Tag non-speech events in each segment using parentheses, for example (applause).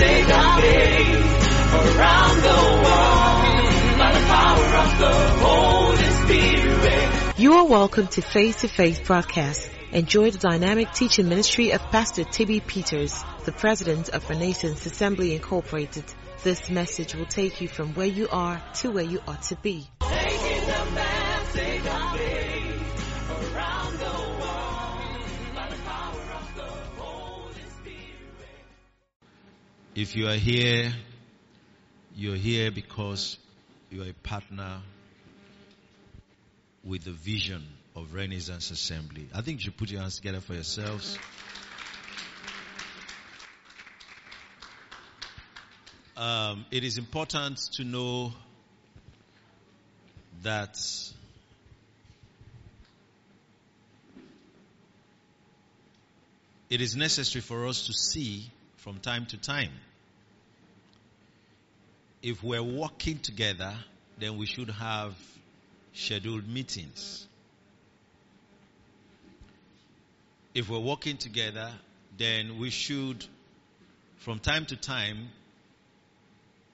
message of faith around the world by the power of the Holy Spirit. You are welcome to Face to Face broadcast. Enjoy the dynamic teaching ministry of Pastor Tibby Peters, the president of Renaissance Assembly Incorporated. This message will take you from where you are to where you ought to be. If you are here, you're here because you are a partner with the vision of Renaissance Assembly. I think you should put your hands together for yourselves. Um, it is important to know that it is necessary for us to see from time to time. If we're working together, then we should have scheduled meetings. If we're working together, then we should, from time to time,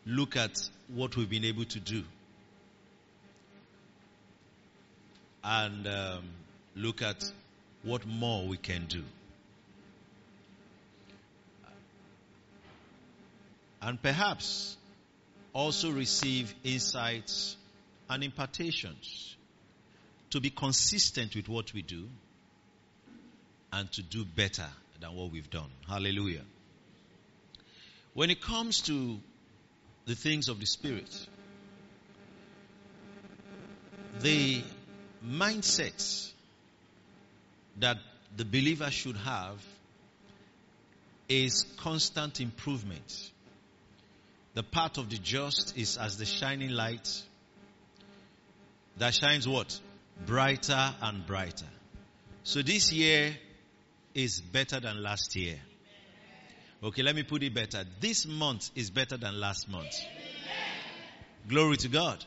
look at what we've been able to do. And um, look at what more we can do. And perhaps also receive insights and impartations to be consistent with what we do and to do better than what we've done. Hallelujah. When it comes to the things of the Spirit, the mindset that the believer should have is constant improvement. The path of the just is as the shining light that shines what? Brighter and brighter. So this year is better than last year. Okay, let me put it better. This month is better than last month. Glory to God.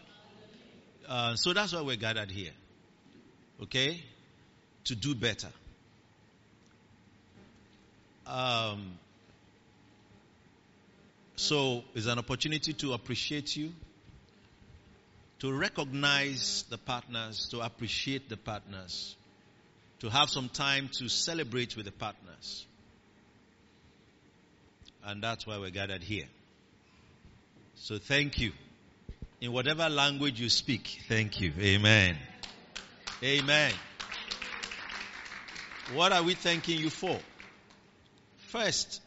Uh, so that's why we're gathered here. Okay? To do better. Um, so it's an opportunity to appreciate you, to recognize the partners, to appreciate the partners, to have some time to celebrate with the partners. And that's why we're gathered here. So thank you. In whatever language you speak, thank you. Amen. Amen. What are we thanking you for? First,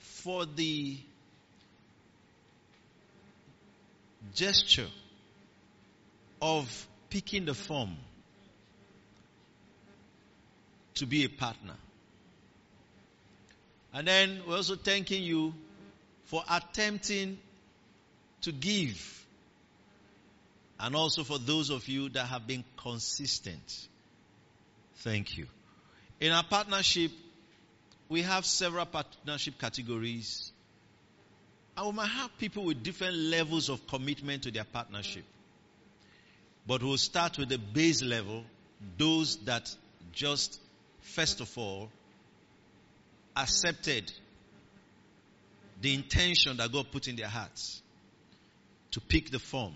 for the gesture of picking the form to be a partner. And then we're also thanking you for attempting to give. And also for those of you that have been consistent. Thank you. In our partnership, we have several partnership categories. We might have people with different levels of commitment to their partnership. But we'll start with the base level, those that just, first of all, accepted the intention that God put in their hearts to pick the form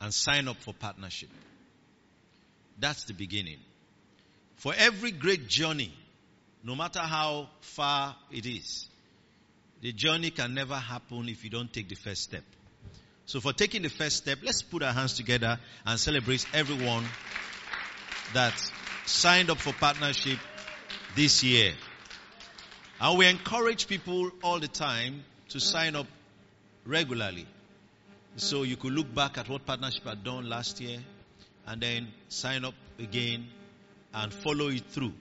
and sign up for partnership. That's the beginning. For every great journey, no matter how far it is, the journey can never happen if you don't take the first step. So for taking the first step, let's put our hands together and celebrate everyone that signed up for partnership this year. And we encourage people all the time to sign up regularly. So you could look back at what partnership had done last year and then sign up again and follow it through.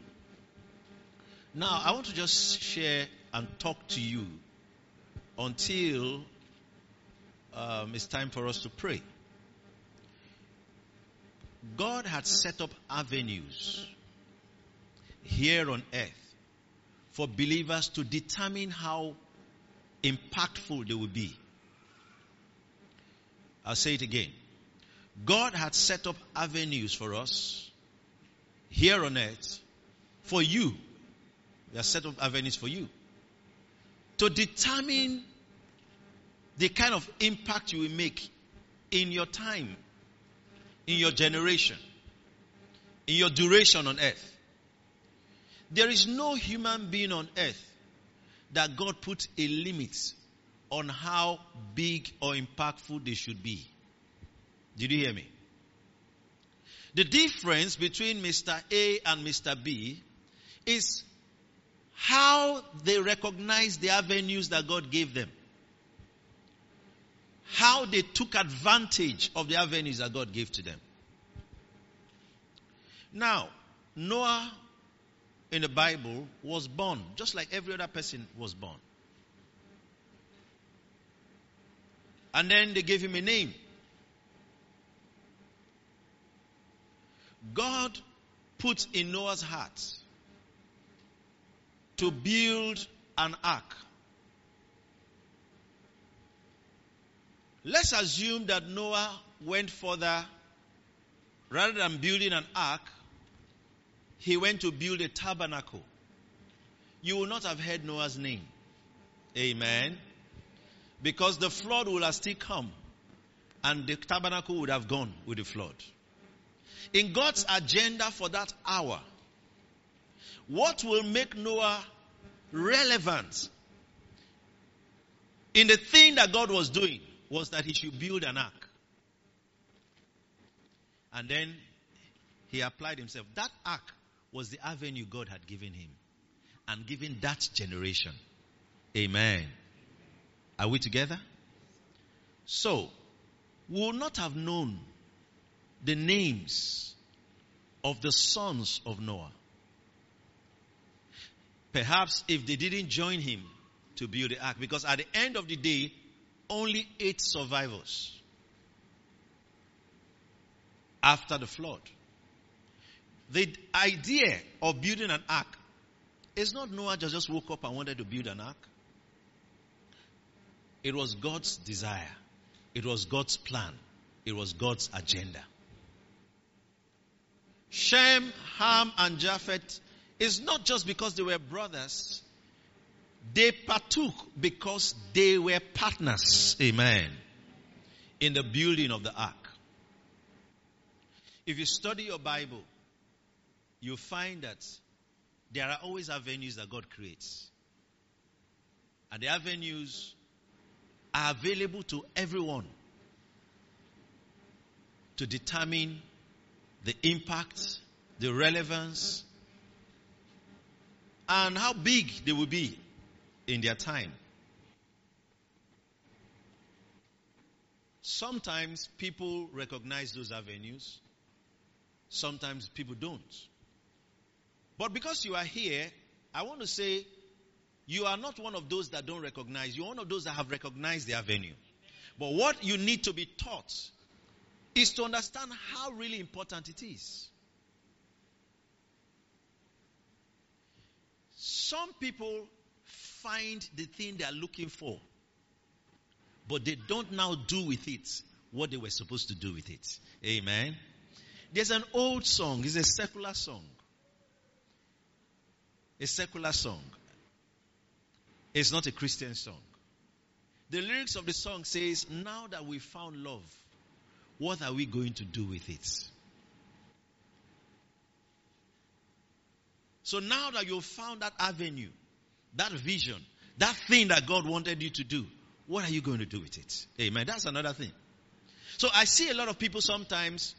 Now, I want to just share and talk to you until um, it's time for us to pray. God had set up avenues here on earth for believers to determine how impactful they will be. I'll say it again. God had set up avenues for us here on earth for you. He has set up avenues for you to determine the kind of impact you will make in your time, in your generation, in your duration on earth. There is no human being on earth that God put a limit on how big or impactful they should be. Did you hear me? The difference between Mr. A and Mr. B is how they recognized the avenues that God gave them. How they took advantage of the avenues that God gave to them. Now, Noah in the Bible was born just like every other person was born. And then they gave him a name. God put in Noah's heart to build an ark. Let's assume that Noah went further. Rather than building an ark, he went to build a tabernacle. You will not have heard Noah's name. Amen. Because the flood will have still come and the tabernacle would have gone with the flood. In God's agenda for that hour, what will make Noah relevant in the thing that God was doing was that he should build an ark. And then he applied himself. That ark was the avenue God had given him and given that generation. Amen. Are we together? So, we will not have known the names of the sons of Noah. Perhaps if they didn't join him to build the ark, because at the end of the day, only eight survivors after the flood. The idea of building an ark is not Noah just woke up and wanted to build an ark. It was God's desire. It was God's plan. It was God's agenda. Shem, Ham, and Japheth is not just because they were brothers. They partook because they were partners. Amen. In the building of the ark. If you study your Bible, you find that there are always avenues that God creates. And the avenues are available to everyone to determine the impact, the relevance, and how big they will be in their time. Sometimes people recognize those avenues, sometimes people don't. But because you are here, I want to say you are not one of those that don't recognize. You're one of those that have recognized the avenue. But what you need to be taught is to understand how really important it is. Some people find the thing they are looking for, but they don't now do with it what they were supposed to do with it. Amen. There's an old song, it's a secular song. A secular song. It's not a Christian song. The lyrics of the song says, Now that we found love, what are we going to do with it? So now that you've found that avenue, that vision, that thing that God wanted you to do, what are you going to do with it? Amen. That's another thing. So I see a lot of people sometimes,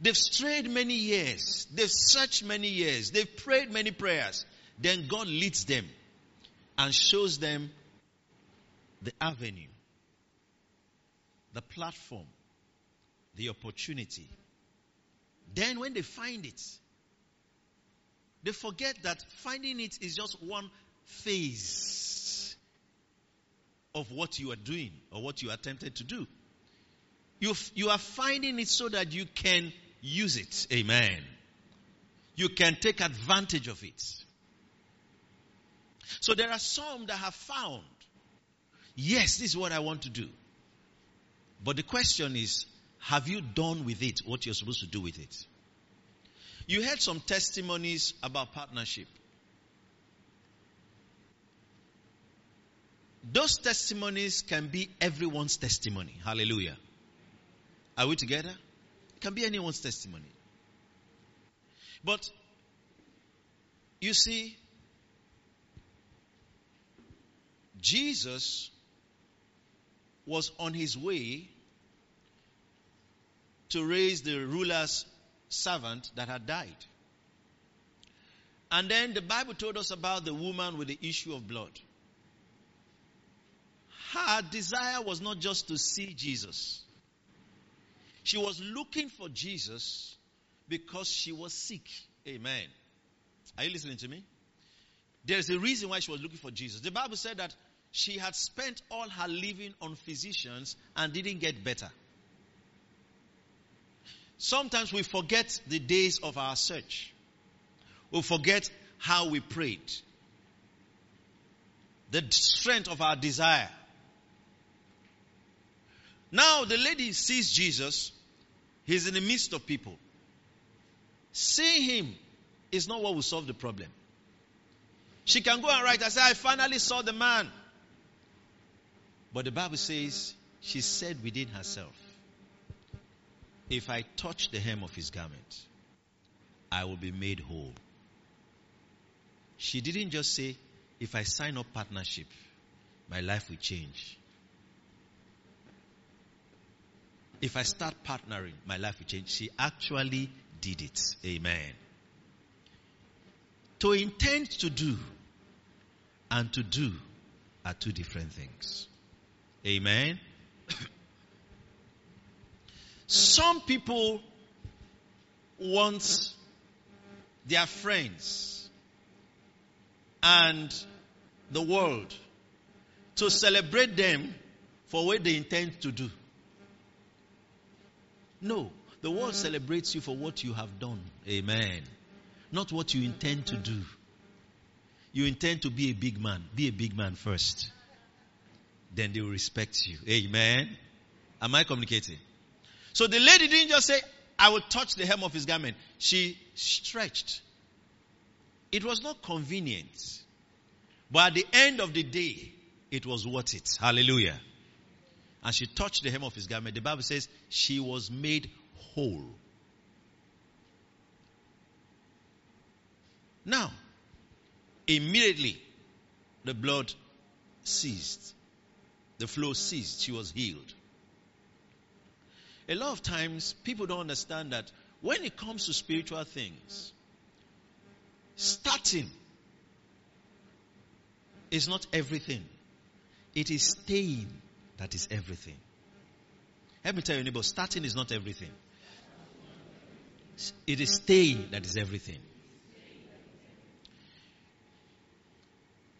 they've strayed many years, they've searched many years, they've prayed many prayers. Then God leads them and shows them the avenue, the platform, the opportunity. Then when they find it, they forget that finding it is just one phase of what you are doing or what you attempted to do. You, you are finding it so that you can use it. Amen. You can take advantage of it. So there are some that have found, yes, this is what I want to do. But the question is, have you done with it what you're supposed to do with it? You heard some testimonies about partnership. those testimonies can be everyone's testimony. Hallelujah. Are we together? It can be anyone's testimony. But you see, Jesus was on his way to raise the ruler's servant that had died. And then the Bible told us about the woman with the issue of blood. Her desire was not just to see Jesus. She was looking for Jesus because she was sick. Amen. Are you listening to me? There's a reason why she was looking for Jesus. The Bible said that she had spent all her living on physicians and didn't get better. Sometimes we forget the days of our search. We forget how we prayed. The strength of our desire. Now the lady sees Jesus. He's in the midst of people. Seeing him is not what will solve the problem. She can go and write and say, I finally saw the man. But the Bible says she said within herself, If I touch the hem of his garment, I will be made whole. She didn't just say, If I sign up partnership, my life will change. If I start partnering, my life will change. She actually did it. Amen. To intend to do and to do are two different things. Amen. (coughs) Some people want their friends and the world to celebrate them for what they intend to do. No, the world celebrates you for what you have done. Amen. Not what you intend to do. You intend to be a big man. Be a big man first. Then they will respect you. Amen. Am I communicating? So the lady didn't just say, I will touch the hem of his garment. She stretched. It was not convenient. But at the end of the day, it was worth it. Hallelujah. And she touched the hem of his garment. The Bible says she was made whole. Now, immediately the blood ceased. The flow ceased. She was healed. A lot of times, people don't understand that when it comes to spiritual things, starting is not everything. It is staying that is everything. Let me tell you, neighbor, starting is not everything. It is staying that is everything.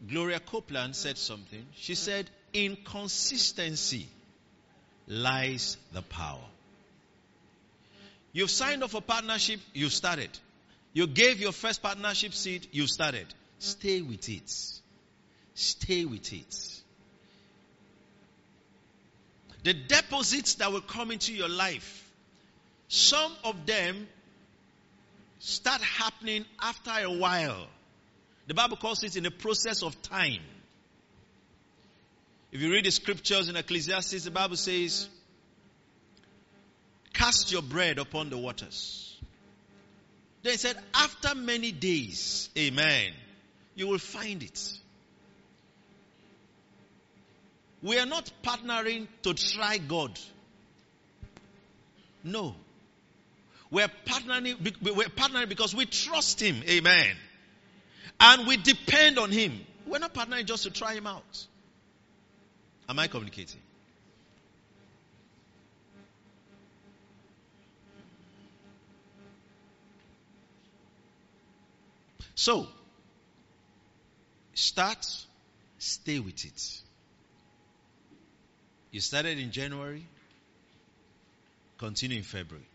Gloria Copeland said something. She said, Inconsistency lies the power. You've signed up for partnership, you started. You gave your first partnership seed, you started. Stay with it. Stay with it. The deposits that will come into your life, some of them start happening after a while. The Bible calls it in a process of time. If you read the scriptures in Ecclesiastes, the Bible says, Cast your bread upon the waters. Then it said, After many days, amen, you will find it. We are not partnering to try God. No. We're partnering, we're partnering because we trust Him. Amen. And we depend on Him. We're not partnering just to try Him out. Am I communicating? So, start, stay with it. You started in January, continue in February,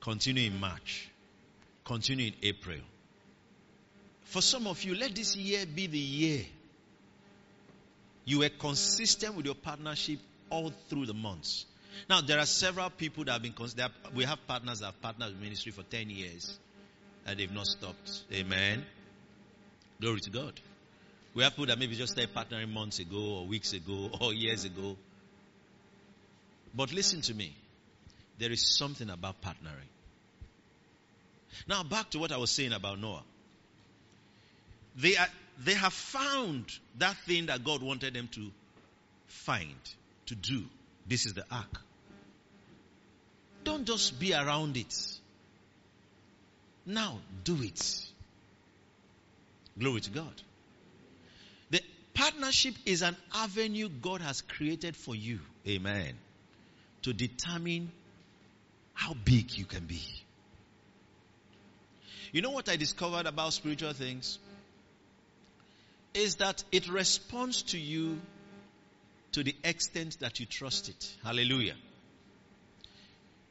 continue in March, continue in April. For some of you, let this year be the year you were consistent with your partnership all through the months. Now, there are several people that have been considered. We have partners that have partnered with ministry for 10 years and they've not stopped. Amen. Glory to God. We have people that maybe just started partnering months ago or weeks ago (laughs) or years ago. But listen to me. There is something about partnering. Now back to what I was saying about Noah. They are, they have found that thing that God wanted them to find, to do. This is the ark. Don't just be around it. Now do it. Glory to God. The partnership is an avenue God has created for you. Amen. To determine how big you can be. You know what I discovered about spiritual things? Is that it responds to you to the extent that you trust it. Hallelujah.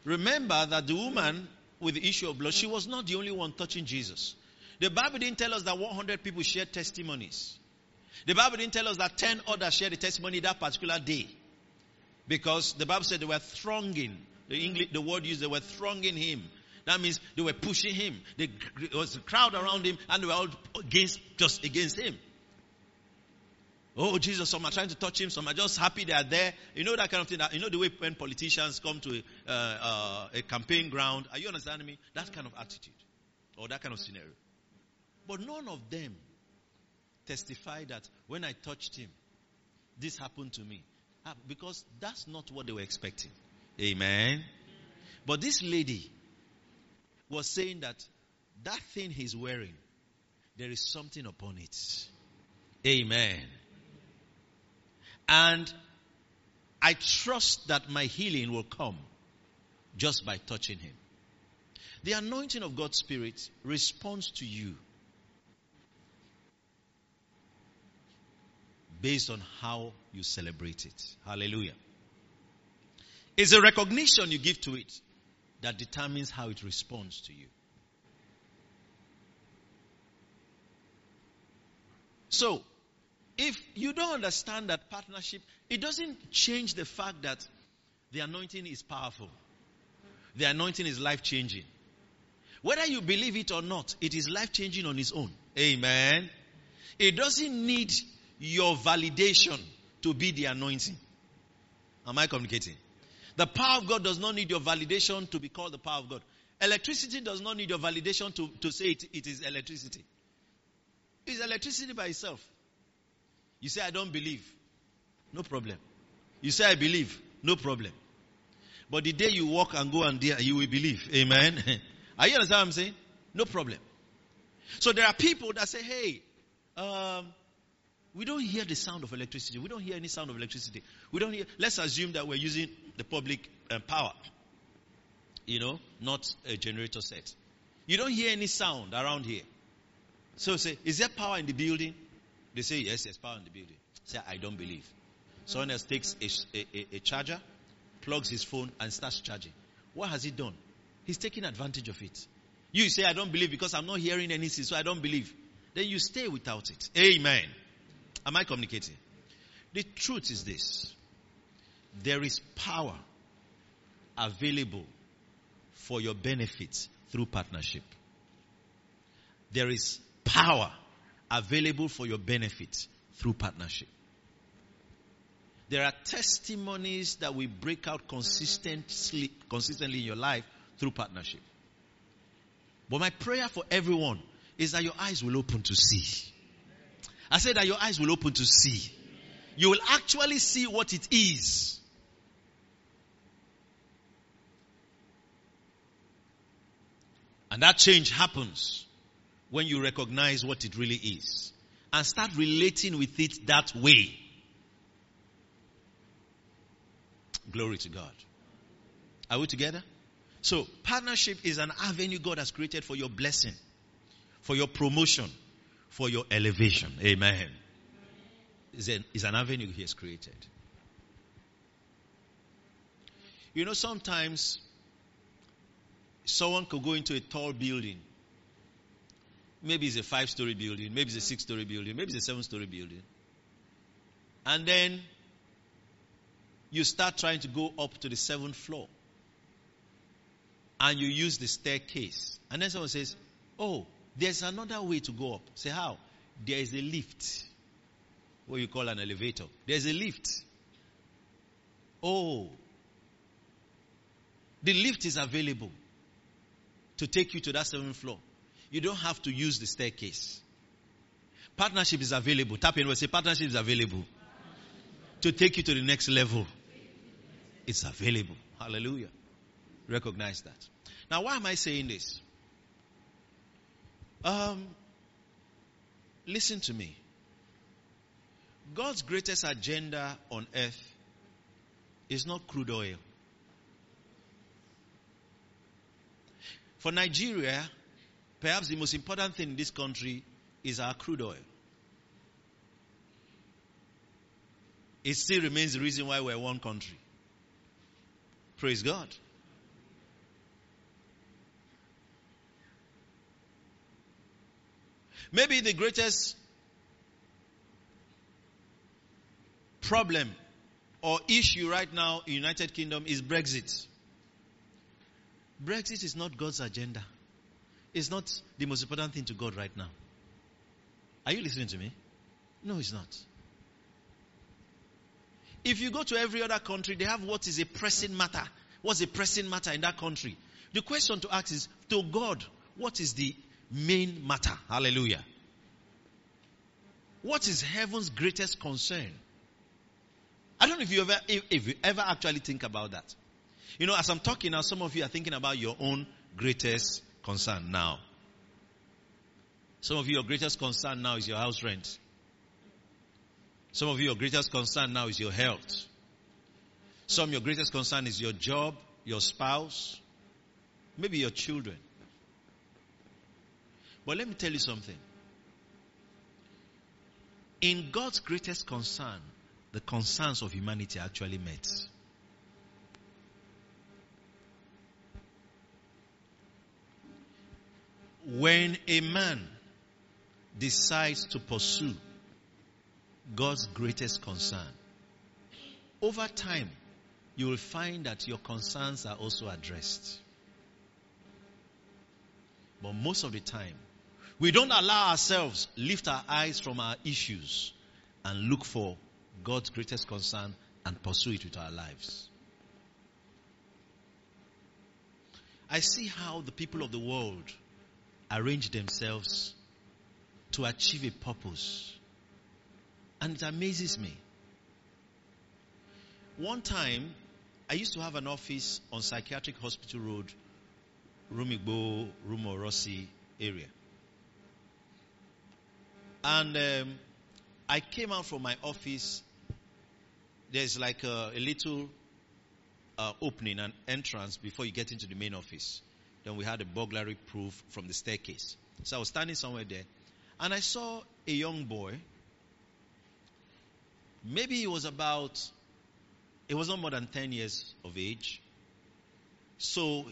Remember that the woman with the issue of blood, she was not the only one touching Jesus. The Bible didn't tell us that 100 people shared testimonies. The Bible didn't tell us that 10 others shared the testimony that particular day. Because the Bible said they were thronging. The English, the word used, they were thronging him. That means they were pushing him. There was a crowd around him and they were all against, just against him. Oh, Jesus, some are trying to touch him, some are just happy they are there. You know that kind of thing. That, you know the way when politicians come to a, uh, uh, a campaign ground. Are you understanding me? That kind of attitude. Or that kind of scenario. But none of them testify that when I touched him, this happened to me. Ah, because that's not what they were expecting. Amen. But this lady was saying that that thing he's wearing, there is something upon it. Amen. And I trust that my healing will come just by touching him. The anointing of God's Spirit responds to you based on how you celebrate it. Hallelujah. It's a recognition you give to it that determines how it responds to you. So, if you don't understand that partnership, it doesn't change the fact that the anointing is powerful. The anointing is life changing. Whether you believe it or not, it is life changing on its own. Amen. It doesn't need your validation to be the anointing. Am I communicating? The power of God does not need your validation to be called the power of God. Electricity does not need your validation to, to say it, it is electricity. It's electricity by itself. You say, I don't believe. No problem. You say, I believe. No problem. But the day you walk and go and there, you will believe. Amen. (laughs) Are you understand what I'm saying? No problem. So there are people that say, hey, um, we don't hear the sound of electricity. We don't hear any sound of electricity. We don't hear, let's assume that we're using the public uh, power. You know, not a generator set. You don't hear any sound around here. So say, is there power in the building? They say, yes, there's power in the building. Say, I don't believe. Someone else takes a, a, a charger, plugs his phone, and starts charging. What has he done? He's taking advantage of it. You say, I don't believe because I'm not hearing anything, so I don't believe. Then you stay without it. Amen. Am I communicating? The truth is this there is power available for your benefit through partnership. There is power available for your benefit through partnership. There are testimonies that will break out consistently, consistently in your life through partnership. But my prayer for everyone is that your eyes will open to see. I said that your eyes will open to see. You will actually see what it is. And that change happens when you recognize what it really is and start relating with it that way. Glory to God. Are we together? So, partnership is an avenue God has created for your blessing, for your promotion, for your elevation. Amen. It's an avenue He has created. You know, sometimes someone could go into a tall building Maybe it's a five story building, maybe it's a six story building, maybe it's a seven story building. And then you start trying to go up to the seventh floor. And you use the staircase. And then someone says, Oh, there's another way to go up. Say, How? There is a lift. what you call an elevator. There's a lift. Oh. The lift is available to take you to that seventh floor. You don't have to use the staircase. Partnership is available. Tap in and say partnership is available to take you to the next level. It's available. Hallelujah. Recognize that. Now, why am I saying this? Um, listen to me. God's greatest agenda on earth is not crude oil. For Nigeria, perhaps the most important thing in this country is our crude oil. It still remains the reason why we're one country. Praise God. Maybe the greatest problem or issue right now in United Kingdom is Brexit. Brexit is not God's agenda. It's not the most important thing to God right now. Are you listening to me? No, it's not. If you go to every other country, they have what is a pressing matter. What's a pressing matter in that country? The question to ask is, to God, what is the main matter? Hallelujah. What is heaven's greatest concern? I don't know if you ever, if, if you ever actually think about that. You know, as I'm talking now, some of you are thinking about your own greatest concern now. Some of you, your greatest concern now is your house rent. Some of you, your greatest concern now is your health. Some, your greatest concern is your job, your spouse, maybe your children. But let me tell you something. In God's greatest concern, the concerns of humanity are actually met. When a man decides to pursue God's greatest concern, over time, you will find that your concerns are also addressed. But most of the time, we don't allow ourselves lift our eyes from our issues and look for God's greatest concern and pursue it with our lives. I see how the people of the world arrange themselves to achieve a purpose. And it amazes me. One time, I used to have an office on Psychiatric Hospital Road, Rumuigbo, Rumuorosi area. And um, I came out from my office. There's like a, a little uh, opening, an entrance before you get into the main office. Then we had a burglary proof from the staircase. So I was standing somewhere there, and I saw a young boy. Maybe he was about, he was not more than 10 years of age. So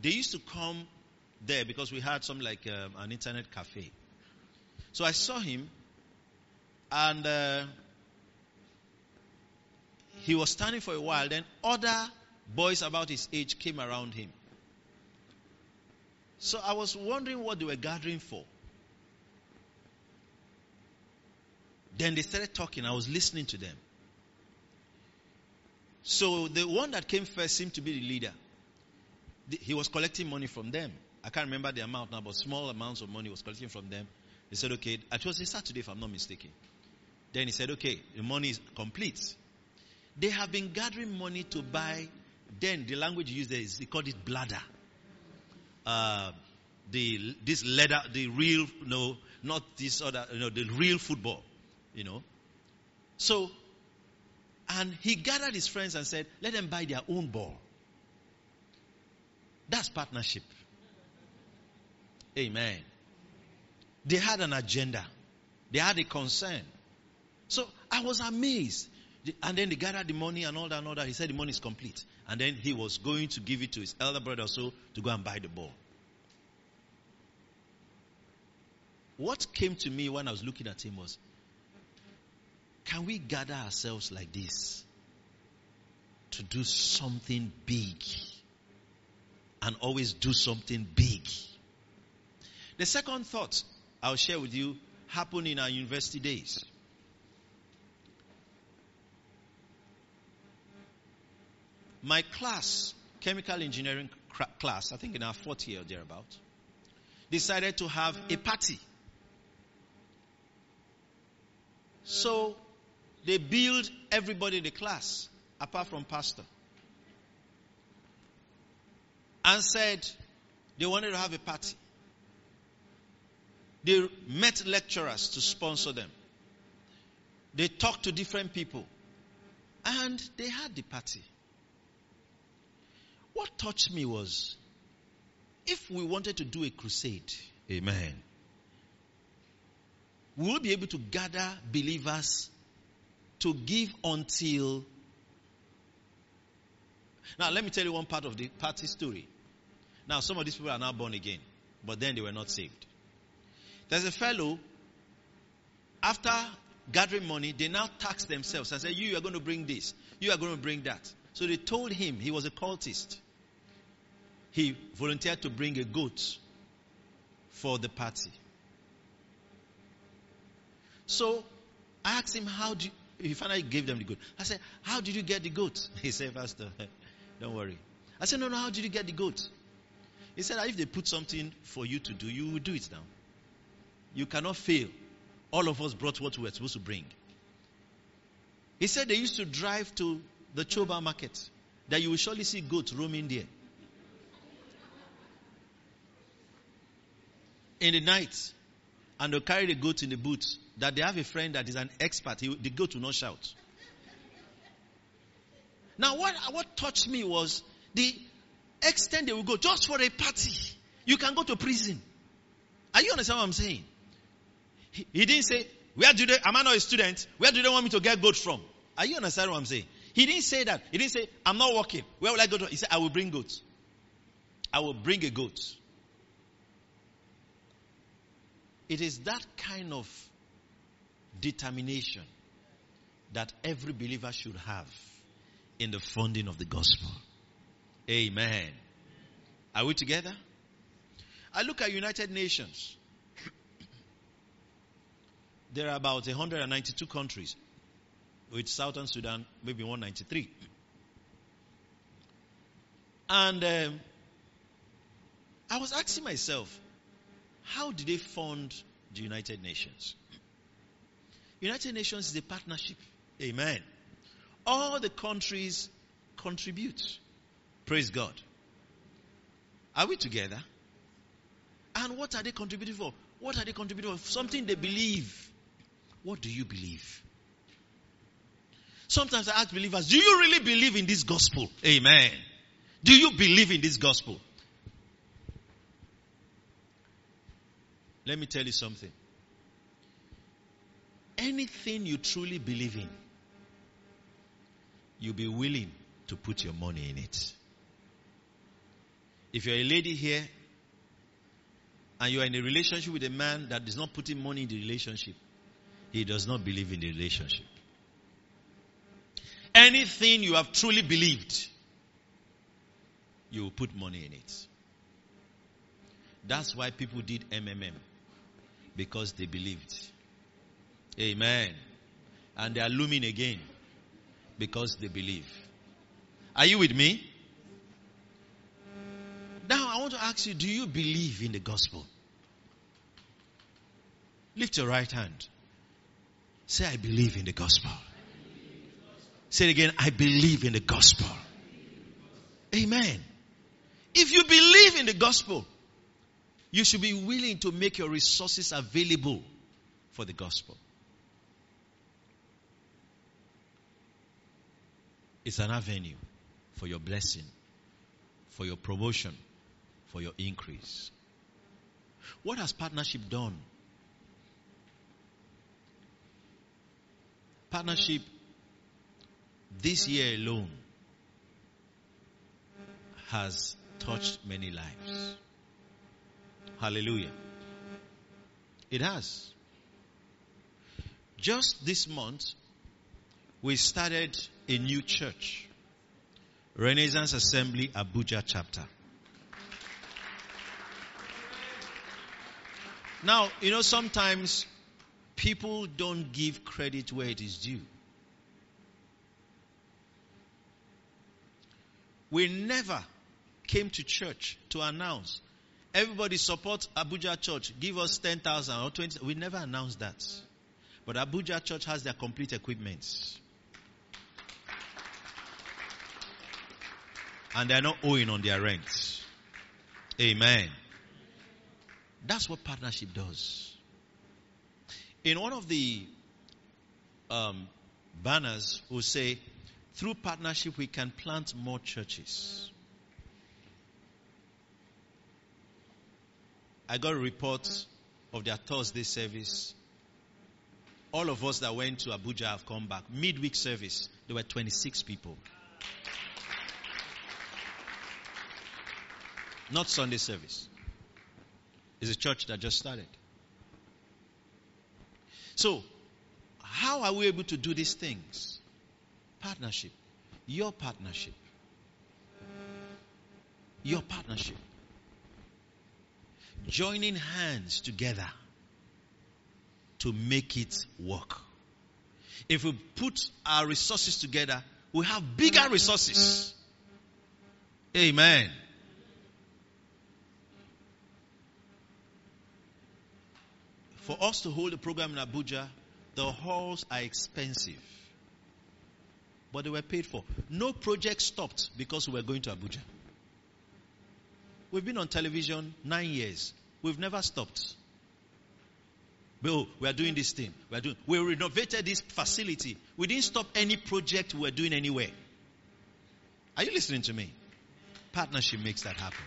they used to come there because we had some like um, an internet cafe. So I saw him, and uh, he was standing for a while. Then other boys about his age came around him. So I was wondering what they were gathering for. Then they started talking. I was listening to them. So the one that came first seemed to be the leader. He was collecting money from them. I can't remember the amount now, but small amounts of money was collecting from them. He said, okay, it was a Saturday if I'm not mistaken. Then he said, okay, the money is complete. They have been gathering money to buy, then the language used there is, they called it bladder. Uh, the, this leather, the real, no, not this other, you know, the real football, you know. So, and he gathered his friends and said, let them buy their own ball. That's partnership. Amen. They had an agenda. They had a concern. So I was amazed. And then they gathered the money and all that and all that. He said the money is complete. And then he was going to give it to his elder brother so to go and buy the ball. What came to me when I was looking at him was, can we gather ourselves like this to do something big and always do something big? The second thought I'll share with you happened in our university days. My class, chemical engineering class, I think in our fourth year or thereabout, decided to have a party. So they billed everybody in the class, apart from pastor, and said they wanted to have a party. They met lecturers to sponsor them. They talked to different people. And they had the party. What touched me was if we wanted to do a crusade, amen, we will be able to gather believers to give until. Now, let me tell you one part of the party story. Now, some of these people are now born again, but then they were not saved. There's a fellow, after gathering money, they now tax themselves and say, You are going to bring this, you are going to bring that. So they told him he was a cultist. He volunteered to bring a goat for the party. So I asked him, How do you, he finally gave them the goat. I said, How did you get the goat? (laughs) He said, Pastor, (laughs) don't worry. I said, No, no, how did you get the goat? He said, If they put something for you to do, you will do it now. You cannot fail. All of us brought what we were supposed to bring. He said they used to drive to the Choba market, that you will surely see goats roaming there. In the night, and they'll carry the goat in the boot, that they have a friend that is an expert, he, the goat will not shout. Now, what, what touched me was the extent they will go just for a party. You can go to prison. Are you understand what I'm saying? He, he didn't say, where do they, am I not a student? Where do they want me to get goat from? Are you understand what I'm saying? He didn't say that. He didn't say, I'm not working. Where will I go to? He said, I will bring goats. I will bring a goat. It is that kind of determination that every believer should have in the funding of the gospel. Amen. Are we together? I look at United Nations. (coughs) There are about 192 countries, with Southern Sudan maybe 193. And um, I was asking myself, how did they fund the United Nations? United Nations is a partnership. Amen. All the countries contribute. Praise God. Are we together? And what are they contributing for? What are they contributing for? Something they believe. What do you believe? Sometimes I ask believers, do you really believe in this gospel? Amen. Do you believe in this gospel? Let me tell you something. Anything you truly believe in, you'll be willing to put your money in it. If you're a lady here and you are in a relationship with a man that is not putting money in the relationship, he does not believe in the relationship. Anything you have truly believed, you will put money in it. That's why people did MMM. Because they believed. Amen. And they are looming again. Because they believe. Are you with me? Now I want to ask you, do you believe in the gospel? Lift your right hand. Say, I believe in the gospel. Say it again, I believe in the gospel. Amen. If you believe in the gospel, you should be willing to make your resources available for the gospel. It's an avenue for your blessing, for your promotion, for your increase. What has partnership done? Partnership this year alone has touched many lives. Hallelujah. It has. Just this month, we started a new church. Renaissance Assembly Abuja chapter. Now, you know, sometimes people don't give credit where it is due. We never came to church to announce. Everybody support Abuja Church. Give us 10,000 or 20. We never announced that. But Abuja Church has their complete equipment. And they're not owing on their rent. Amen. That's what partnership does. In one of the um, banners, will say, through partnership, we can plant more churches. I got a report of their Thursday service. All of us that went to Abuja have come back. Midweek service, there were 26 people. Not Sunday service. It's a church that just started. So, how are we able to do these things? Partnership. Your partnership. Your partnership. Joining hands together to make it work. If we put our resources together, we have bigger resources. Amen. For us to hold a program in Abuja, the halls are expensive. But they were paid for. No project stopped because we were going to Abuja. We've been on television nine years. We've never stopped. Oh, we are doing this thing. We are doing. We renovated this facility. We didn't stop any project we were doing anywhere. Are you listening to me? Partnership makes that happen.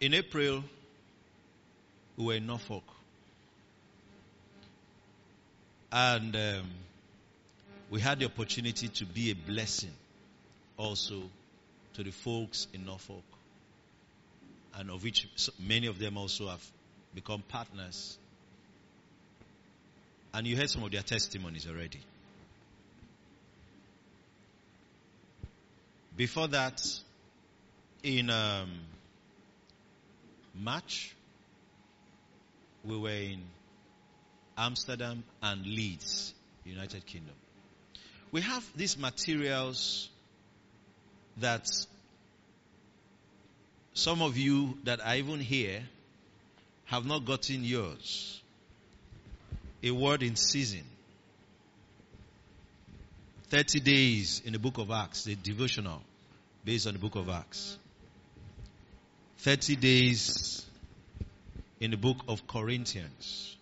In April, we were in Norfolk. And um, we had the opportunity to be a blessing also to the folks in Norfolk, and of which many of them also have become partners. And you heard some of their testimonies already. Before that, in um, March, we were in Amsterdam and Leeds, United Kingdom. We have these materials that some of you that are even here have not gotten yours. A word in season. 30 days in the book of Acts, the devotional based on the book of Acts. 30 days in the book of Corinthians.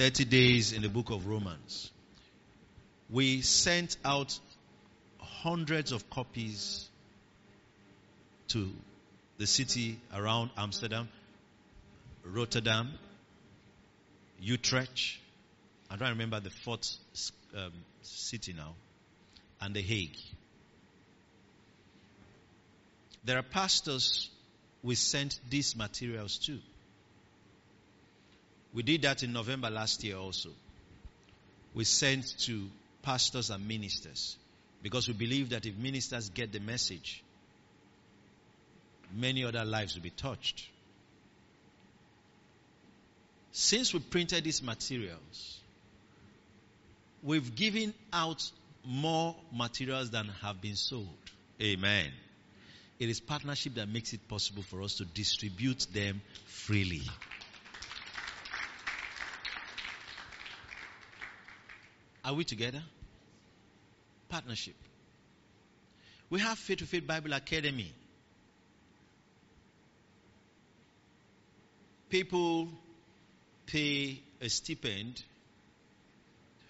30 days in the book of Romans. We sent out hundreds of copies to the city around Amsterdam, Rotterdam, Utrecht. I don't remember the fourth um, city now, and The Hague. There are pastors we sent these materials to. We did that in November last year also. We sent to pastors and ministers because we believe that if ministers get the message, many other lives will be touched. Since we printed these materials, we've given out more materials than have been sold. Amen. It is partnership that makes it possible for us to distribute them freely. Are we together? Partnership. We have Faith to Faith Bible Academy. People pay a stipend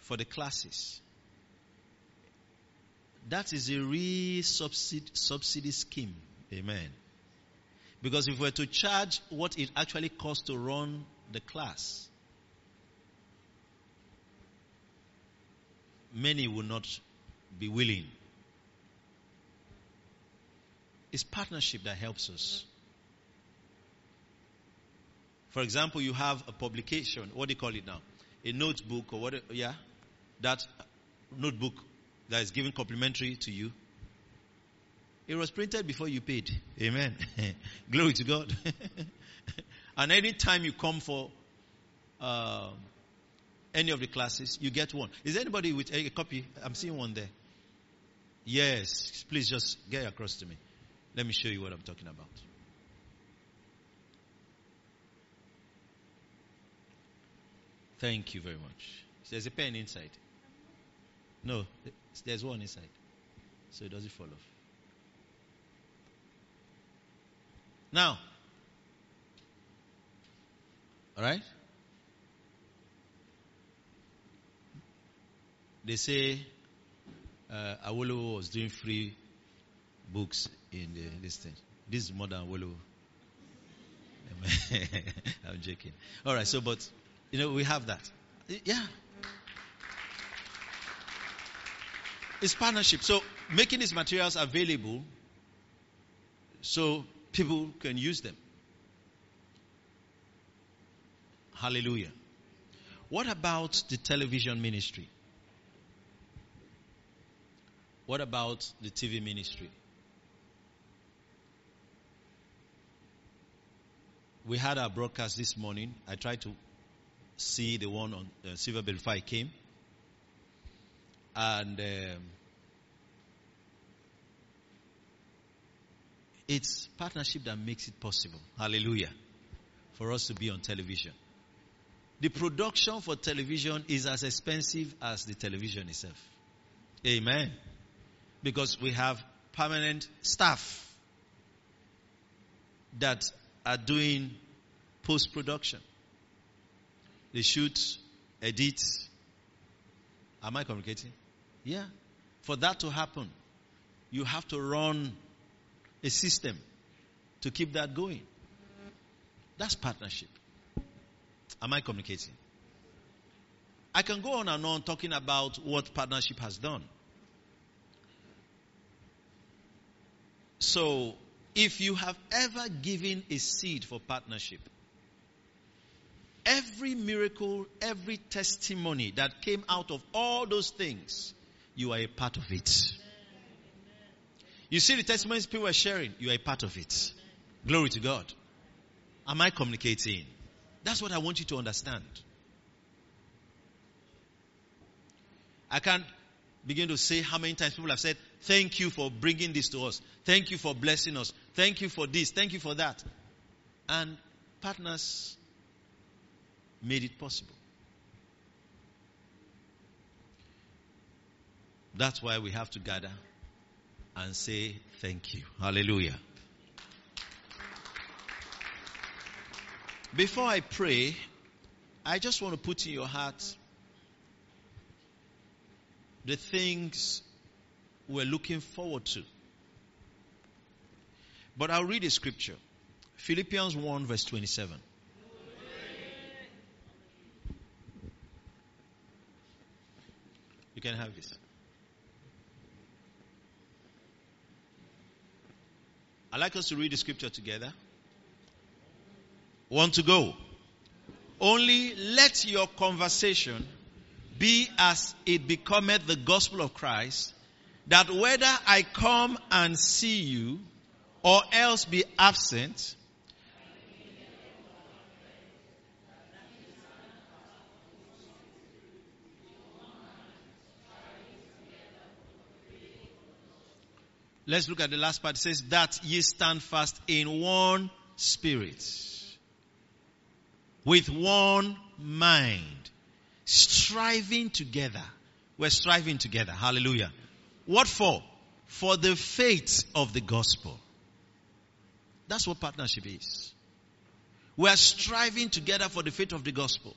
for the classes. That is a real subsidy, scheme. Amen. Because if we were to charge what it actually costs to run the class, many will not be willing. It's partnership that helps us. For example, you have a publication. What do you call it now? A notebook or what? Yeah, that notebook that is given complimentary to you. It was printed before you paid. Amen. (laughs) Glory to God. (laughs) And any time you come for uh, any of the classes, you get one. Is anybody with a, copy? I'm seeing one there. Yes, please just get across to me. Let me show you what I'm talking about. Thank you very much. There's a pen inside. No, there's one inside. So it doesn't fall off. Now, all right? They say uh, Awolowo was doing free books in the, this thing. This is more than Awolowo. (laughs) I'm joking. All right, so but you know we have that. Yeah. It's partnership. So making these materials available so people can use them. Hallelujah. What about the television ministry? What about the TV ministry? We had our broadcast this morning. I tried to see the one on uh, Silverbird came. And um, it's partnership that makes it possible. Hallelujah. For us to be on television. The production for television is as expensive as the television itself. Amen. Because we have permanent staff that are doing post production. They shoot, edit. Am I communicating? Yeah. For that to happen, you have to run a system to keep that going. That's partnership. Am I communicating? I can go on and on talking about what partnership has done. So, if you have ever given a seed for partnership, every miracle, every testimony that came out of all those things, you are a part of it. You see the testimonies people are sharing, you are a part of it. Glory to God. Am I communicating? That's what I want you to understand. I can't begin to say how many times people have said, Thank you for bringing this to us. Thank you for blessing us. Thank you for this. Thank you for that. And partners made it possible. That's why we have to gather and say thank you. Hallelujah. Before I pray, I just want to put in your heart the things we're looking forward to. But I'll read a scripture Philippians 1, verse 27. You can have this. I'd like us to read the scripture together. Want to go? Only let your conversation be as it becometh the gospel of Christ, that whether I come and see you or else be absent, Let's look at the last part. It says that ye stand fast in one spirit, with one mind, striving together. We're striving together. Hallelujah. What for? For the faith of the gospel. That's what partnership is. We're striving together for the faith of the gospel.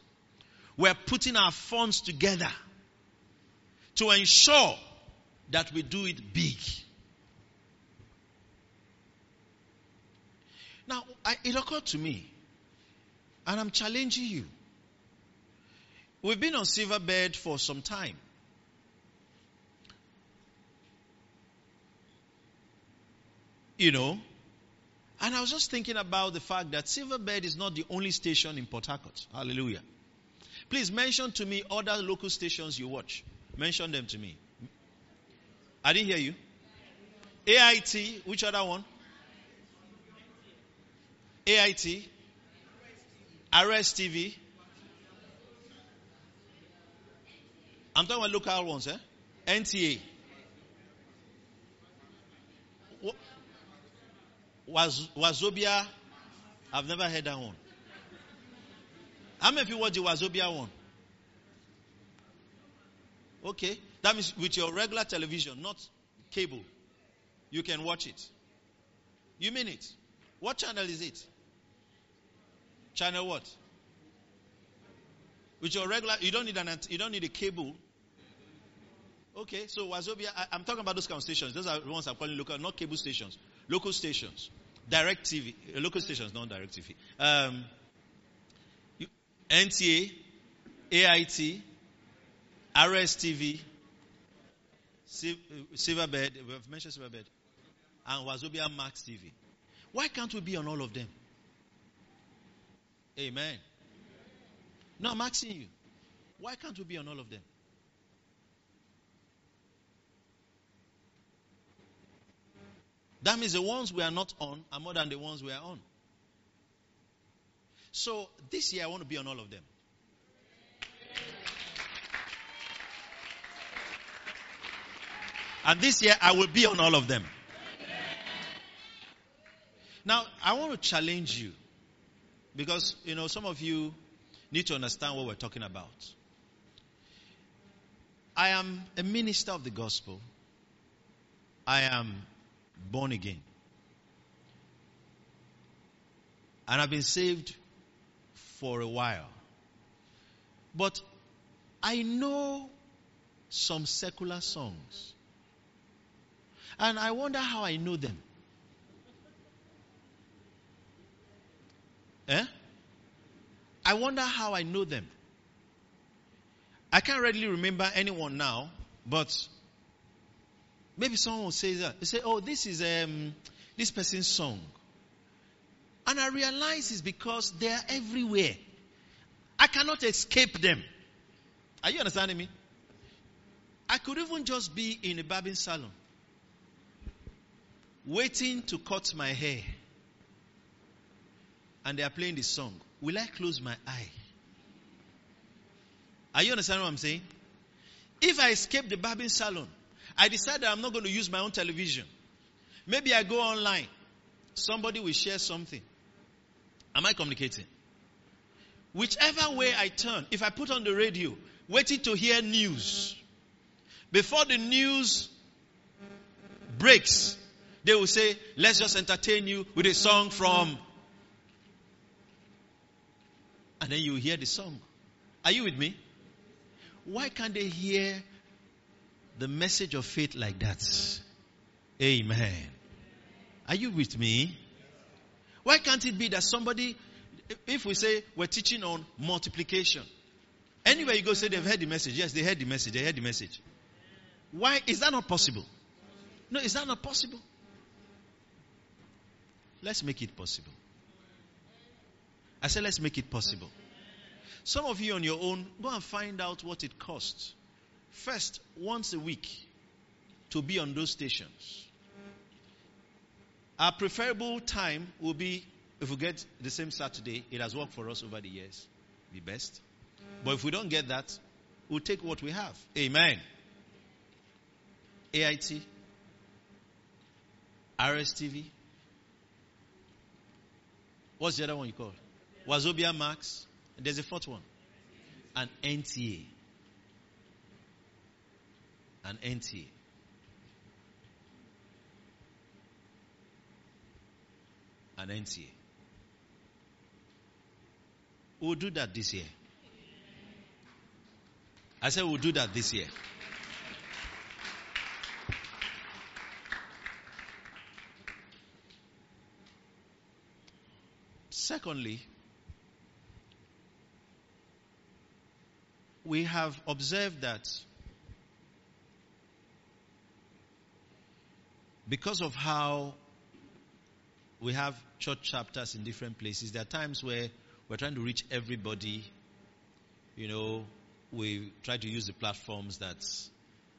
We're putting our funds together to ensure that we do it big. Now, I, it occurred to me, and I'm challenging you. We've been on Silverbird for some time. You know, and I was just thinking about the fact that Silverbird is not the only station in Port Harcourt. Hallelujah. Please mention to me other local stations you watch. Mention them to me. I didn't hear you. AIT, which other one? AIT, RSTV. I'm talking about local ones, eh? NTA. Was Wazobia? I've never heard that one. How many of you watch the Wazobia one? Okay. That means with your regular television, not cable, you can watch it. You mean it? What channel is it? Channel what? With your regular, you don't need an, you don't need a cable. Okay, so Wazobia, I, I'm talking about those kind of stations. Those are the ones I'm calling local, not cable stations, local stations, direct TV, uh, local stations, not direct TV. Um, NTA, AIT, RSTV, uh, Silverbird, we've mentioned Silverbird, and Wazobia Max TV. Why can't we be on all of them? Amen. No, I'm asking you. Why can't we be on all of them? That means the ones we are not on are more than the ones we are on. So this year I want to be on all of them. And this year I will be on all of them. Now I want to challenge you because you know some of you need to understand what we're talking about. I am a minister of the gospel. I am born again. And I've been saved for a while. But I know some secular songs. And I wonder how I know them. Eh? I wonder how I know them. I can't readily remember anyone now, but maybe someone will say that. They say, "Oh, this is um, this person's song," and I realize it's because they are everywhere. I cannot escape them. Are you understanding me? I could even just be in a barbing salon, waiting to cut my hair, and they are playing this song. Will I close my eye? Are you understanding what I'm saying? If I escape the barbing salon, I decide that I'm not going to use my own television. Maybe I go online. Somebody will share something. Am I communicating? Whichever way I turn, if I put on the radio, waiting to hear news, before the news breaks, they will say, let's just entertain you with a song from. And then you hear the song. Are you with me? Why can't they hear the message of faith like that? Amen. Are you with me? Why can't it be that somebody, if we say we're teaching on multiplication, anywhere you go, say they've heard the message. Yes, they heard the message. They heard the message. Why is that not possible? No, is that not possible? Let's make it possible. I said, let's make it possible. Some of you on your own, go and find out what it costs. First, once a week, to be on those stations. Our preferable time will be if we get the same Saturday. It has worked for us over the years. Be best. But if we don't get that, we'll take what we have. Amen. AIT, RSTV. What's the other one you call? Wazobia Max. There's a fourth one. An NTA. An NTA. An NTA. We'll do that this year. I said we'll do that this year. Secondly, we have observed that because of how we have church chapters in different places, there are times where we're trying to reach everybody. You know, we try to use the platforms that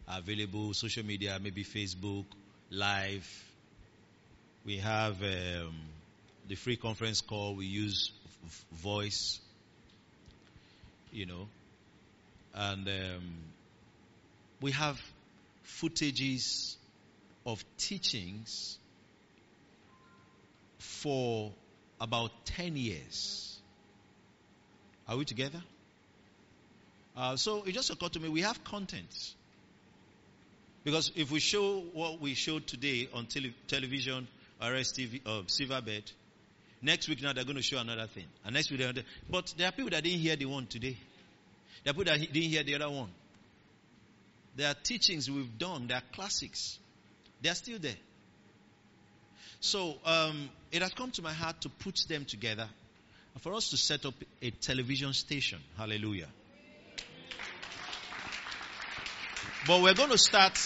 are available, social media, maybe Facebook, live. We have um, the free conference call. We use voice. you know, and um, we have footages of teachings for about 10 years. Are we together? Uh, so it just occurred to me we have content. Because if we show what we showed today on tele- television, RSTV, uh, Silverbird, next week now they're going to show another thing. And next week, they're but there are people that didn't hear the one today. There are people that didn't hear the other one. There are teachings we've done, they are classics. They are still there. So um, it has come to my heart to put them together and for us to set up a television station. Hallelujah. But we're going to start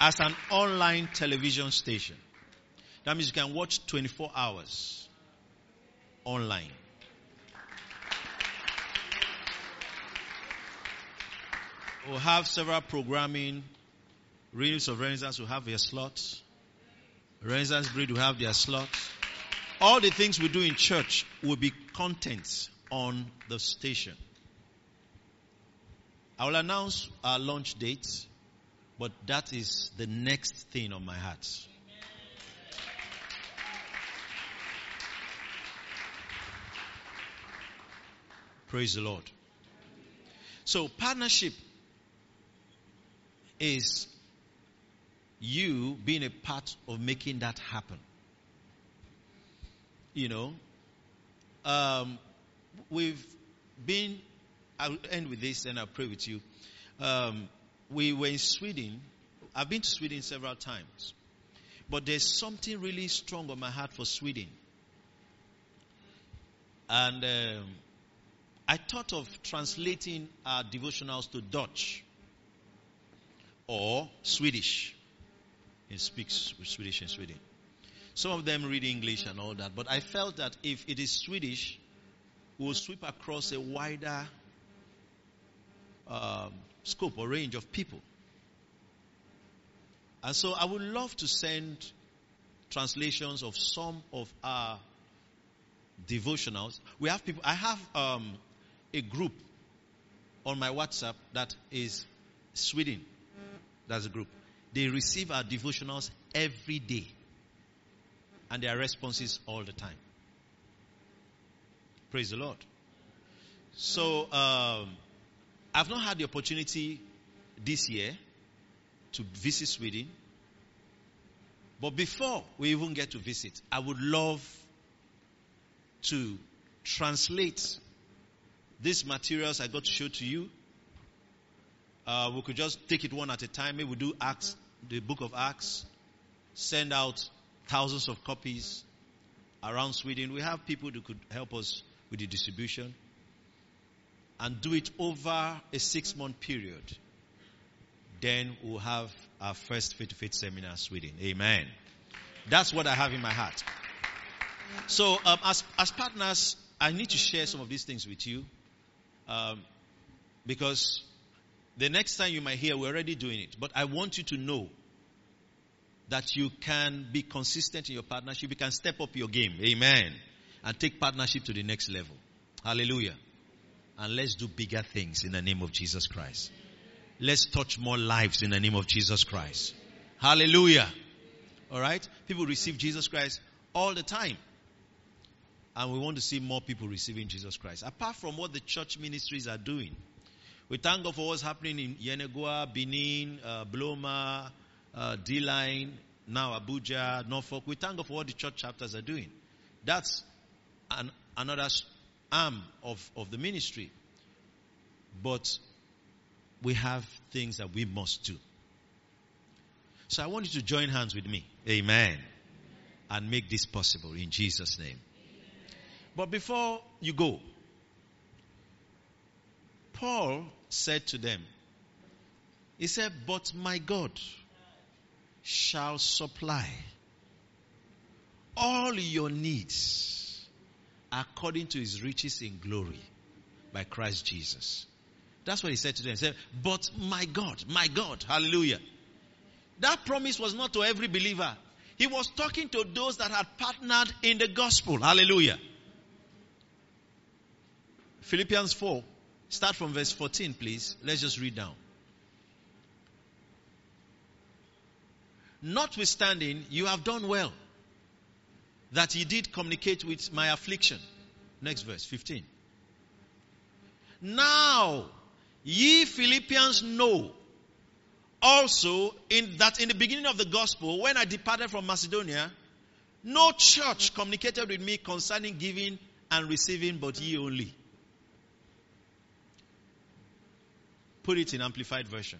as an online television station. That means you can watch 24 hours online. We'll have several programming. Reels of Renaissance will have their slots. Renaissance Breed will have their slots. All the things we do in church will be contents on the station. I will announce our launch date, but that is the next thing on my heart. Praise the Lord. So, partnership is you being a part of making that happen. You know, um, we've been, I'll end with this and I'll pray with you. Um, we were in Sweden. I've been to Sweden several times. But there's something really strong on my heart for Sweden. And um, I thought of translating our devotionals to Dutch or Swedish. He speaks Swedish in Sweden. Some of them read English and all that, but I felt that if it is Swedish, we'll sweep across a wider um, scope or range of people. And so I would love to send translations of some of our devotionals. We have people, I have um, a group on my WhatsApp that is Sweden. That's a group. They receive our devotionals every day. And their responses all the time. Praise the Lord. So, um, I've not had the opportunity this year to visit Sweden. But before we even get to visit, I would love to translate these materials I got to show to you. Uh, we could just take it one at a time. Maybe we do Acts, the book of Acts, send out thousands of copies around Sweden. We have people who could help us with the distribution and do it over a six month period. Then we'll have our first faith to faith seminar in Sweden. Amen. That's what I have in my heart. So, um, as, as partners, I need to share some of these things with you um, because the next time you might hear, we're already doing it. But I want you to know that you can be consistent in your partnership. You can step up your game. Amen. And take partnership to the next level. Hallelujah. And let's do bigger things in the name of Jesus Christ. Let's touch more lives in the name of Jesus Christ. Hallelujah. All right? People receive Jesus Christ all the time. And we want to see more people receiving Jesus Christ. Apart from what the church ministries are doing. We thank God for what's happening in Yenagoa, Benin, uh, Bloma, uh, D-Line, now Abuja, Norfolk. We thank God for what the church chapters are doing. That's an, another arm of, of the ministry. But we have things that we must do. So I want you to join hands with me. Amen. And make this possible in Jesus' name. But before you go, Paul said to them, He said, But my God shall supply all your needs according to his riches in glory by Christ Jesus. That's what he said to them. He said, But my God, my God, hallelujah. That promise was not to every believer. He was talking to those that had partnered in the gospel. Hallelujah. Philippians 4, start from verse 14, please. Let's just read down. Notwithstanding, you have done well that ye did communicate with my affliction. Next verse, 15. Now, ye Philippians know also in that in the beginning of the gospel, when I departed from Macedonia, no church communicated with me concerning giving and receiving, but ye only. Put it in amplified version.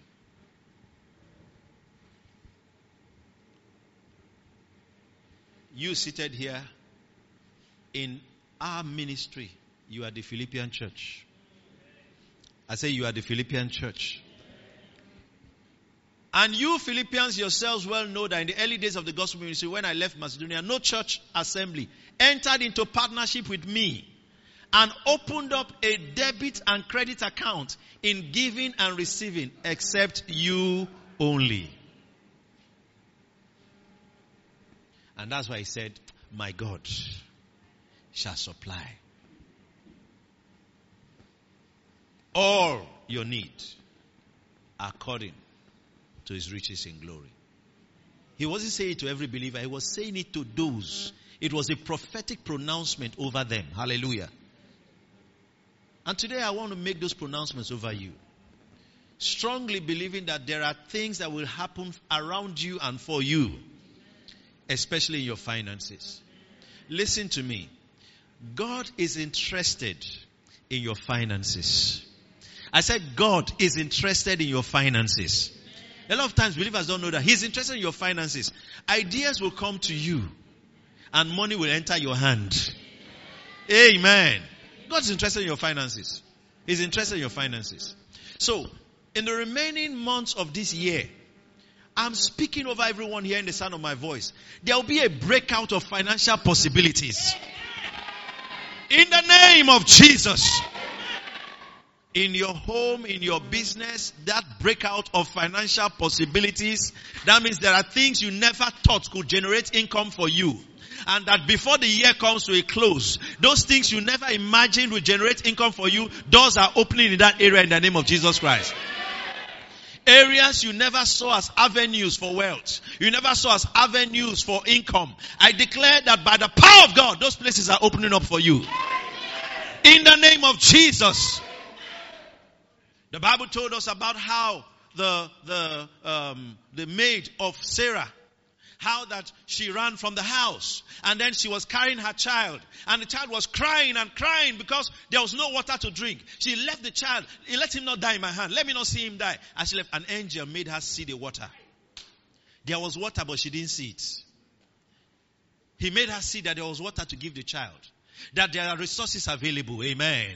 You seated here in our ministry, you are the Philippian church. I say you are the Philippian church. And you Philippians yourselves well know that in the early days of the gospel ministry, when I left Macedonia, no church assembly entered into partnership with me and opened up a debit and credit account in giving and receiving except you only. And that's why he said, My God shall supply all your need according to his riches in glory. He wasn't saying it to every believer, he was saying it to those. It was a prophetic pronouncement over them. Hallelujah. And today I want to make those pronouncements over you. Strongly believing that there are things that will happen around you and for you, especially in your finances. Listen to me. God is interested in your finances. I said God is interested in your finances. A lot of times believers don't know that He's interested in your finances. Ideas will come to you and money will enter your hand. Amen. God's interested in your finances. He's interested in your finances. So, in the remaining months of this year, I'm speaking over everyone here in the sound of my voice. There will be a breakout of financial possibilities. In the name of Jesus. In your home, in your business, that breakout of financial possibilities, that means there are things you never thought could generate income for you and that before the year comes to a close, those things you never imagined will generate income for you, doors are opening in that area in the name of Jesus Christ. Areas you never saw as avenues for wealth. You never saw as avenues for income. I declare that by the power of God, those places are opening up for you. In the name of Jesus. The Bible told us about how the, the, um, the maid of Sarah how that she ran from the house and then she was carrying her child and the child was crying and crying because there was no water to drink. She left the child. Let him not die in my hand. Let me not see him die. As she left, an angel made her see the water. There was water, but she didn't see it. He made her see that there was water to give the child. That there are resources available. Amen.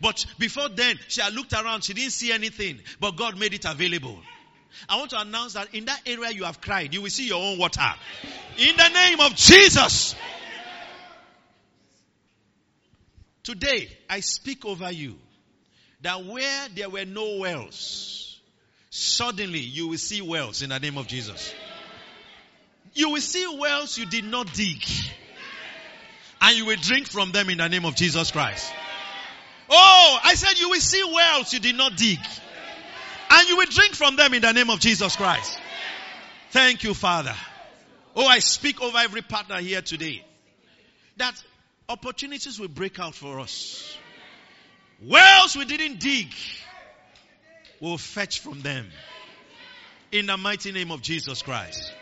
But before then, she had looked around. She didn't see anything. But God made it available. I want to announce that in that area you have cried, you will see your own water. In the name of Jesus. Today, I speak over you that where there were no wells, suddenly you will see wells in the name of Jesus. You will see wells you did not dig. And you will drink from them in the name of Jesus Christ. Oh, I said you will see wells you did not dig. And you will drink from them in the name of Jesus Christ. Thank you, Father. Oh, I speak over every partner here today that opportunities will break out for us. Wells we didn't dig, we'll fetch from them. In the mighty name of Jesus Christ.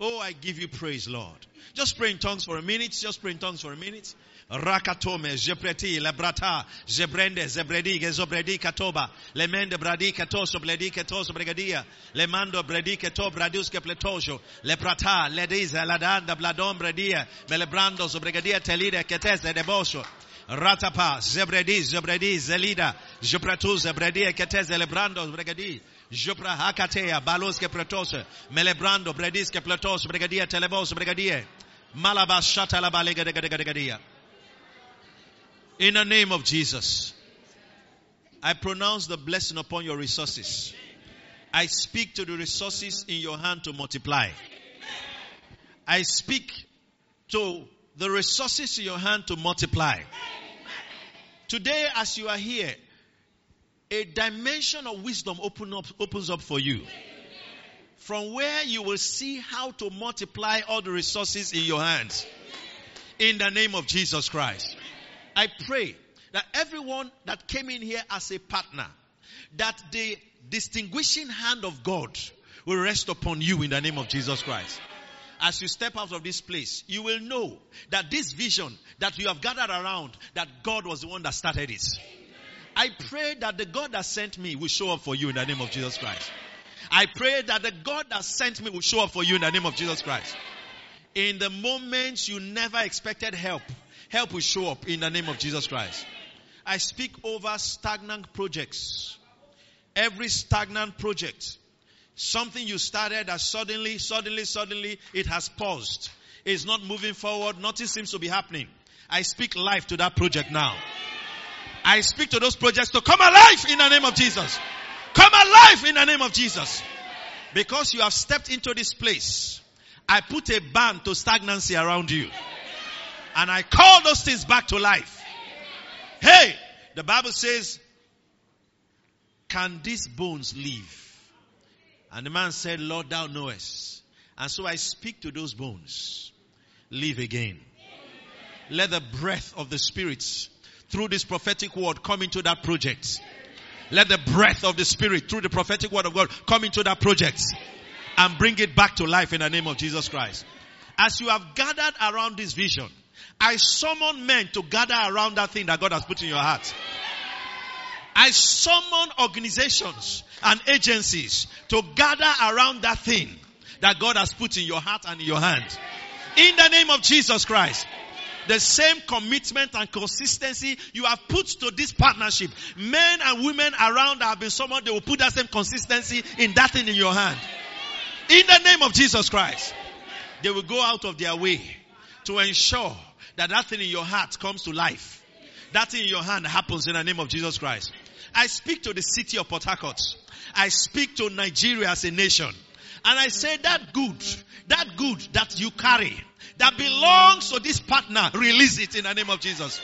Oh, I give you praise, Lord. Just pray in tongues for a minute. Just pray in tongues for a minute. Rakatome, Jepreti, Lebrata, Zebrende, Zebredi, Gezobredi, Katoba, Lemende, Bradi, Katoso, Bledi, Katoso, Bregadia, Lemando, Bredi, Kato, Braduske, Pletojo, Leprata, Lediza, Ladanda, Bladon, Bredia, Melebrando, Sobregadia, Telida, Ketese, Deboso, Ratapa, Zebredi, Zebredi, Zelida, Jopratu, Zebredia, Ketese, Lebrando, Bregadi, Jopra Hakatea, Balos que Pretose, Melebrando, Bredis que Pletos, Bregadia, Telebos, Bregadia, Malabas Shata la Balega In the name of Jesus, I pronounce the blessing upon your resources. I speak to the resources in your hand to multiply. I speak to the resources in your hand to multiply. Today, as you are here, a dimension of wisdom open up, opens up for you. From where you will see how to multiply all the resources in your hands. In the name of Jesus Christ. I pray that everyone that came in here as a partner, that the distinguishing hand of God will rest upon you in the name of Jesus Christ. As you step out of this place, you will know that this vision that you have gathered around, that God was the one that started it. I pray that the God that sent me will show up for you in the name of Jesus Christ. I pray that the God that sent me will show up for you in the name of Jesus Christ. In the moments you never expected help, help will show up in the name of Jesus Christ. I speak over stagnant projects. Every stagnant project, something you started that suddenly, suddenly, suddenly it has paused. It's not moving forward. Nothing seems to be happening. I speak life to that project now. I speak to those projects to come alive in the name of Jesus. Come alive in the name of Jesus. Because you have stepped into this place, I put a ban to stagnancy around you. And I call those things back to life. Hey, the Bible says, can these bones live? And the man said, Lord, thou knowest. And so I speak to those bones. Live again. Let the breath of the Spirit through this prophetic word come into that project. Let the breath of the spirit through the prophetic word of God come into that project and bring it back to life in the name of Jesus Christ. As you have gathered around this vision, I summon men to gather around that thing that God has put in your heart. I summon organizations and agencies to gather around that thing that God has put in your heart and in your hand. In the name of Jesus Christ. The same commitment and consistency you have put to this partnership. Men and women around have been summoned, they will put that same consistency in that thing in your hand. In the name of Jesus Christ. They will go out of their way to ensure that that thing in your heart comes to life. That thing in your hand happens in the name of Jesus Christ. I speak to the city of Port Harcourt. I speak to Nigeria as a nation. And I say that good, that good that you carry, that belongs to this partner, release it in the name of Jesus.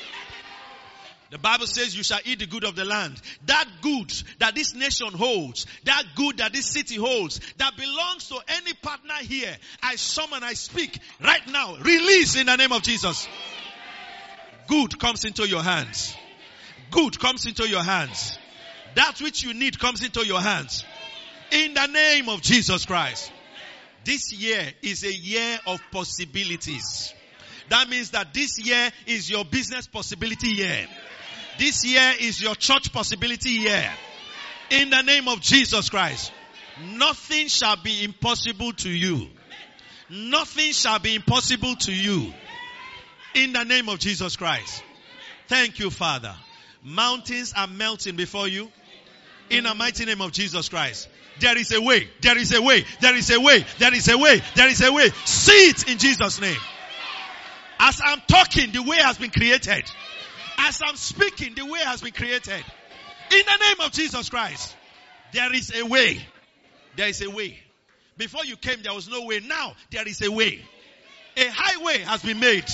The Bible says you shall eat the good of the land. That good that this nation holds, that good that this city holds, that belongs to any partner here, I summon, I speak right now. Release in the name of Jesus. Good comes into your hands. Good comes into your hands. That which you need comes into your hands. In the name of Jesus Christ. This year is a year of possibilities. That means that this year is your business possibility year. This year is your church possibility year. In the name of Jesus Christ. Nothing shall be impossible to you. Nothing shall be impossible to you. In the name of Jesus Christ. Thank you, Father. Mountains are melting before you. In the mighty name of Jesus Christ. There is a way. There is a way. There is a way. There is a way. There is a way. See it in Jesus' name. As I'm talking, the way has been created. As I'm speaking, the way has been created. In the name of Jesus Christ. There is a way. There is a way. Before you came, there was no way. Now, there is a way. A highway has been made.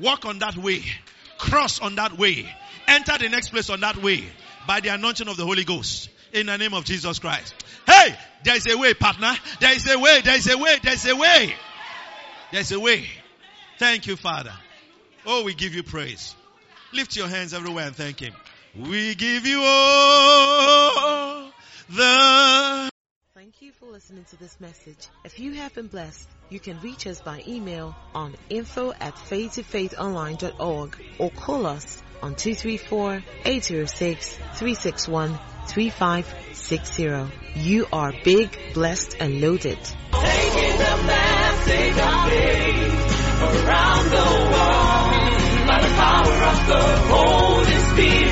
Walk on that way. Cross on that way. Enter the next place on that way. By the anointing of the Holy Ghost. In the name of Jesus Christ. Hey, there is a way, partner. There is a way. There is a way. There is a way. There is a way. Thank you, Father. Oh, we give you praise. Lift your hands everywhere and thank Him. We give you all the. Thank you for listening to this message. If you have been blessed, you can reach us by email on info at faithtofaithonline.org or call us on 234-806-361-3560. You are big, blessed, and loaded. Taking the message of faith around the world by the power of the Holy Spirit.